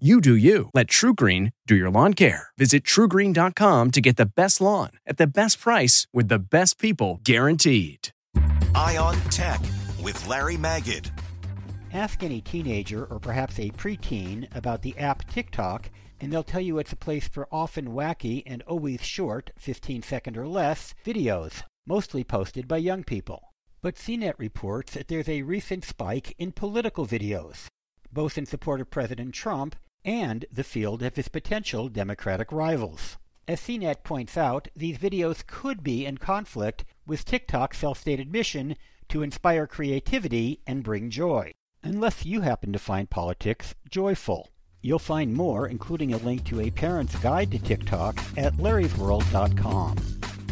You do you. Let TruGreen do your lawn care. Visit trugreen.com to get the best lawn at the best price with the best people guaranteed. Eye on Tech with Larry Magid. Ask any teenager or perhaps a preteen about the app TikTok, and they'll tell you it's a place for often wacky and always short, 15 second or less, videos, mostly posted by young people. But CNET reports that there's a recent spike in political videos, both in support of President Trump and the field of his potential Democratic rivals. As CNET points out, these videos could be in conflict with TikTok's self-stated mission to inspire creativity and bring joy. Unless you happen to find politics joyful. You'll find more, including a link to a parent's guide to TikTok, at larrysworld.com.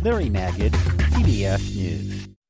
Larry Magid, CBS News.